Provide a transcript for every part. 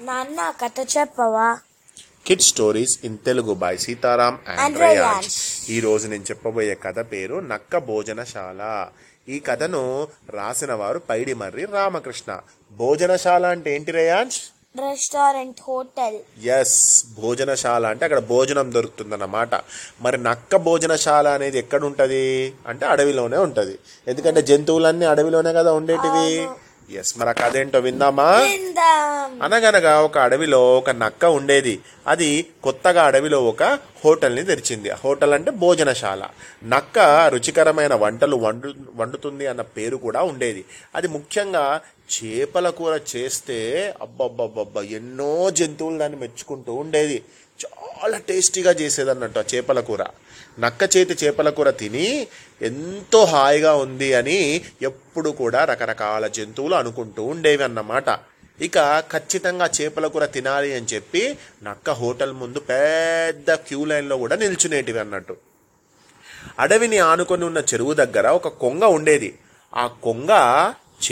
నాన్న కథ చెప్పవా? Kid stories in Telugu by Sitaram and Riyaz. ఈ రోజు నేను చెప్పబోయే కథ పేరు నక్క భోజనశాల. ఈ కథను రాసిన వారు పైడిమర్రి రామకృష్ణ. భోజనశాల అంటే ఏంటి రేయాంష్ రెస్టారెంట్ హోటల్ ఎస్ భోజనశాల అంటే అక్కడ భోజనం దొరుకుతుందన్నమాట. మరి నక్క భోజనశాల అనేది ఎక్కడ ఉంటది? అంటే అడవిలోనే ఉంటది. ఎందుకంటే జంతువులన్నీ అడవిలోనే కదా ఉండేటివి. ఎస్ మరి ఆ కథ ఏంటో విందామా? అనగనగా ఒక అడవిలో ఒక నక్క ఉండేది. అది కొత్తగా అడవిలో ఒక హోటల్ని తెరిచింది. ఆ హోటల్ అంటే భోజనశాల. నక్క రుచికరమైన వంటలు వండు వండుతుంది అన్న పేరు కూడా ఉండేది. అది ముఖ్యంగా చేపల కూర చేస్తే అబ్బబ్బబ్బబ్బా ఎన్నో జంతువులు దాన్ని మెచ్చుకుంటూ ఉండేది. చాలా టేస్టీగా చేసేది అన్నట్టు ఆ చేపల కూర. నక్క చేతి చేపల కూర తిని ఎంతో హాయిగా ఉంది అని ఎప్పుడు కూడా రకరకాల జంతువులు అనుకుంటూ ఉండేవి అన్నమాట ఇక ఖచ్చితంగా చేపల కూర తినాలి అని చెప్పి నక్క హోటల్ ముందు పెద్ద క్యూ లైన్లో కూడా నిల్చునేటివి అన్నట్టు. అడవిని ఆనుకొని ఉన్న చెరువు దగ్గర ఒక కొంగ ఉండేది. ఆ కొంగ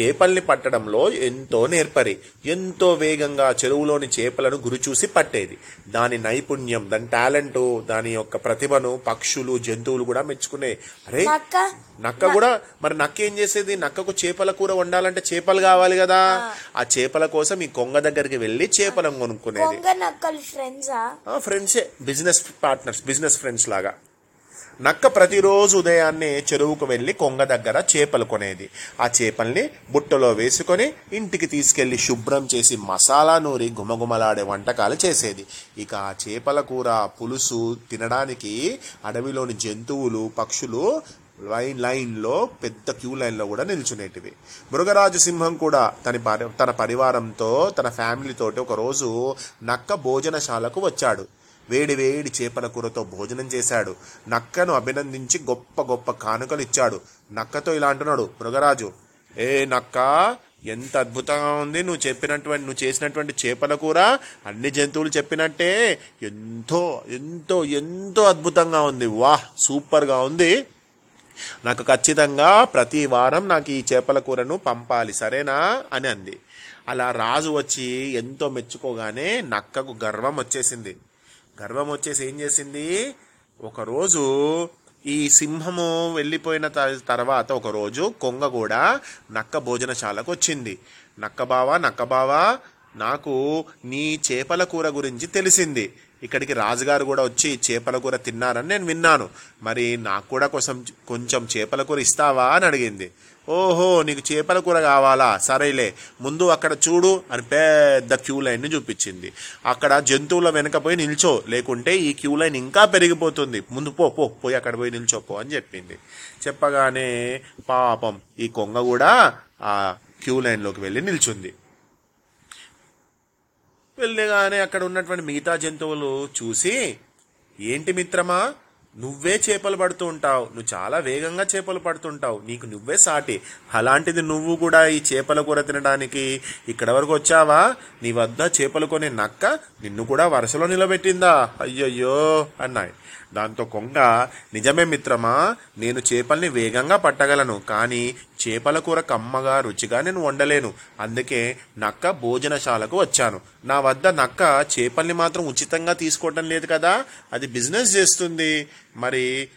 చేపల్ని పట్టడంలో ఎంతో నేర్పరి ఎంతో వేగంగా చెరువులోని చేపలను గురిచూసి పట్టేది. దాని నైపుణ్యం దాని టాలెంట్ దాని యొక్క ప్రతిభను పక్షులు జంతువులు కూడా మెచ్చుకునే. అరే నక్క. కూడా మరి నక్క ఏం చేసేది? నక్కకు చేపల కూర వండాలంటే చేపలు కావాలి కదా. ఆ. చేపల కోసం ఈ కొంగ దగ్గరికి వెళ్ళి చేపలను కొనుక్కునేది. ఫ్రెండ్సే బిజినెస్ పార్ట్నర్స్ బిజినెస్ ఫ్రెండ్స్ లాగా. నక్క ప్రతిరోజు ఉదయాన్నే చెరువుకు వెళ్ళి కొంగ దగ్గర చేపలు కొనేది. ఆ చేపల్ని బుట్టలో వేసుకొని ఇంటికి తీసుకెళ్ళి శుభ్రం చేసి మసాలా నూరి గుమగుమలాడే వంటకాలు చేసేది. ఇక ఆ చేపల కూర పులుసు తినడానికి అడవిలోని జంతువులు పక్షులు లైన్ లైన్లో పెద్ద క్యూ లైన్లో కూడా నిల్చునేటివి. మృగరాజు సింహం కూడా తన పరి తన పరివారంతో తన ఫ్యామిలీతోటి ఒకరోజు నక్క భోజనశాలకు వచ్చాడు. వేడి వేడి చేపల కూరతో భోజనం చేశాడు. నక్కను అభినందించి గొప్ప గొప్ప కానుకలు ఇచ్చాడు నక్కతో ఇలా అంటున్నాడు మృగరాజు ఏ నక్క ఎంత అద్భుతంగా ఉంది నువ్వు చెప్పినటువంటి నువ్వు చేసినటువంటి చేపల కూర అన్ని జంతువులు చెప్పినట్టే ఎంతో ఎంతో ఎంతో అద్భుతంగా ఉంది. వాహ్ సూపర్గా ఉంది. నాకు ఖచ్చితంగా ప్రతి వారం నాకు ఈ చేపల కూరను పంపాలి సరేనా? అని అంది. అలా రాజు వచ్చి ఎంతో మెచ్చుకోగానే నక్కకు గర్వం వచ్చేసింది. గర్వం వచ్చేసి ఏం చేసింది? ఒకరోజు ఈ సింహము వెళ్ళిపోయిన త- తర్వాత ఒకరోజు కొంగ కూడా నక్క భోజనశాలకు వచ్చింది. నక్క బావా నక్క బావా నాకు నీ చేపల కూర గురించి తెలిసింది. ఇక్కడికి రాజుగారు కూడా వచ్చి చేపల కూర తిన్నారని నేను విన్నాను. మరి నాకు కూడా కోసం కొంచెం చేపల కూర ఇస్తావా అని అడిగింది. ఓహో నీకు చేపల కూర కావాలా? సరేలే ముందు అక్కడ చూడు అని పెద్ద క్యూ లైన్ని చూపించింది. అక్కడ జంతువుల వెనక పోయి నిల్చో లేకుంటే ఈ క్యూ లైన్ ఇంకా పెరిగిపోతుంది. ముందు పో పో పోయి అక్కడ పోయి నిల్చో పో అని చెప్పింది. చెప్పగానే పాపం ఈ కొంగ కూడా ఆ క్యూ లైన్లోకి వెళ్ళి నిల్చుంది. వెళ్ళగానే అక్కడ ఉన్నటువంటి మిగతా జంతువులు చూసి ఏంటి మిత్రమా? నువ్వే చేపలు పడుతూ ఉంటావు. నువ్వు చాలా వేగంగా చేపలు పడుతుంటావు. నీకు నువ్వే సాటి. అలాంటిది నువ్వు కూడా ఈ చేపల కూర తినడానికి ఇక్కడ వరకు వచ్చావా? నీ వద్ద చేపలు కొనే నక్క నిన్ను కూడా వరుసలో నిలబెట్టిందా? అయ్యయ్యో అన్నాయి. దాంతో కొంగ నిజమే మిత్రమా నేను చేపల్ని వేగంగా పట్టగలను. కానీ చేపల కూర కమ్మగా రుచిగా నేను వండలేను. అందుకే నక్క భోజనశాలకు వచ్చాను. నా వద్ద నక్క చేపల్ని మాత్రం ఉచితంగా తీసుకోవడం లేదు కదా? అది బిజినెస్ చేస్తుంది. మరి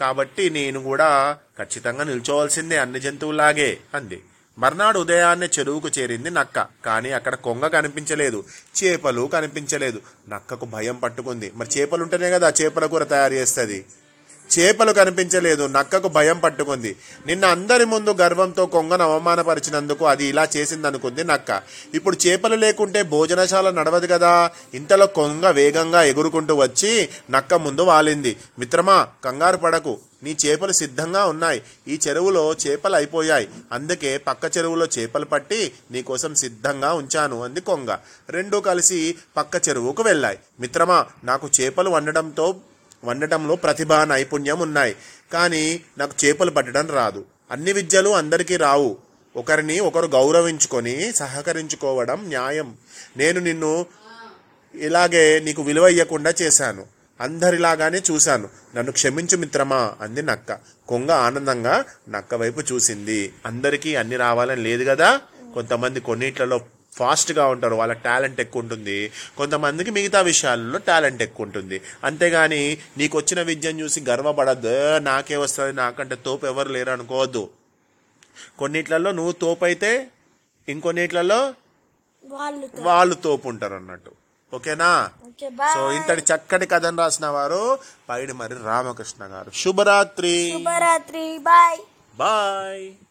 కాబట్టి నేను కూడా ఖచ్చితంగా నిల్చోవాల్సిందే అన్ని జంతువులాగే అంది. మర్నాడు ఉదయాన్నే చెరువుకు చేరింది నక్క. కానీ అక్కడ కొంగ కనిపించలేదు. చేపలు కనిపించలేదు. నక్కకు భయం పట్టుకుంది. మరి చేపలుంటేనే కదా చేపల కూర తయారు చేస్తుంది? చేపలు కనిపించలేదు నక్కకు భయం పట్టుకుంది. నిన్న అందరి ముందు గర్వంతో కొంగను అవమానపరిచినందుకు అది ఇలా చేసిందనుకుంది నక్క. ఇప్పుడు చేపలు లేకుంటే భోజనశాల నడవదు కదా. ఇంతలో కొంగ వేగంగా ఎగురుకుంటూ వచ్చి నక్క ముందు వాలింది. మిత్రమా కంగారు పడకు. నీ చేపలు సిద్ధంగా ఉన్నాయి. ఈ చెరువులో చేపలు అయిపోయాయి. అందుకే పక్క చెరువులో చేపలు పట్టి నీకోసం సిద్ధంగా ఉంచాను అంది కొంగ. రెండూ కలిసి పక్క చెరువుకు వెళ్ళాయి. మిత్రమా నాకు చేపలు వండడంతో వండటంలో ప్రతిభ నైపుణ్యం ఉన్నాయి. కానీ నాకు చేపలు పట్టడం రాదు. అన్ని విద్యలు అందరికీ రావు. ఒకరిని ఒకరు గౌరవించుకొని సహకరించుకోవడం న్యాయం. నేను నిన్ను ఇలాగే నీకు విలువ ఇవ్వకుండా చేశాను. అందరిలాగానే చూశాను. నన్ను క్షమించు మిత్రమా? అంది నక్క. కొంగ ఆనందంగా నక్క వైపు చూసింది. అందరికీ అన్ని రావాలని లేదు కదా? కొంతమంది కొన్నిట్లలో ఫాస్ట్గా ఉంటారు. వాళ్ళ టాలెంట్ ఎక్కువ ఉంటుంది కొంతమందికి మిగతా విషయాల్లో టాలెంట్ ఎక్కువ ఉంటుంది అంతేగాని నీకు వచ్చిన విద్యను చూసి గర్వపడద్దు. "ఏ, నాకే వస్తుంది నాకంటే తోపు ఎవరు లేరు అనుకోవద్దు. కొన్నిట్లలో నువ్వు తోపు అయితే ఇంకొన్నిట్లలో వాళ్ళు వాళ్ళు తోపు ఉంటారు అన్నట్టు ఓకేనా సో ఇంతటి చక్కటి కథను రాసిన వారు పైడి మరి రామకృష్ణ గారు. శుభరాత్రి. శుభరాత్రి బాయ్. బాయ్.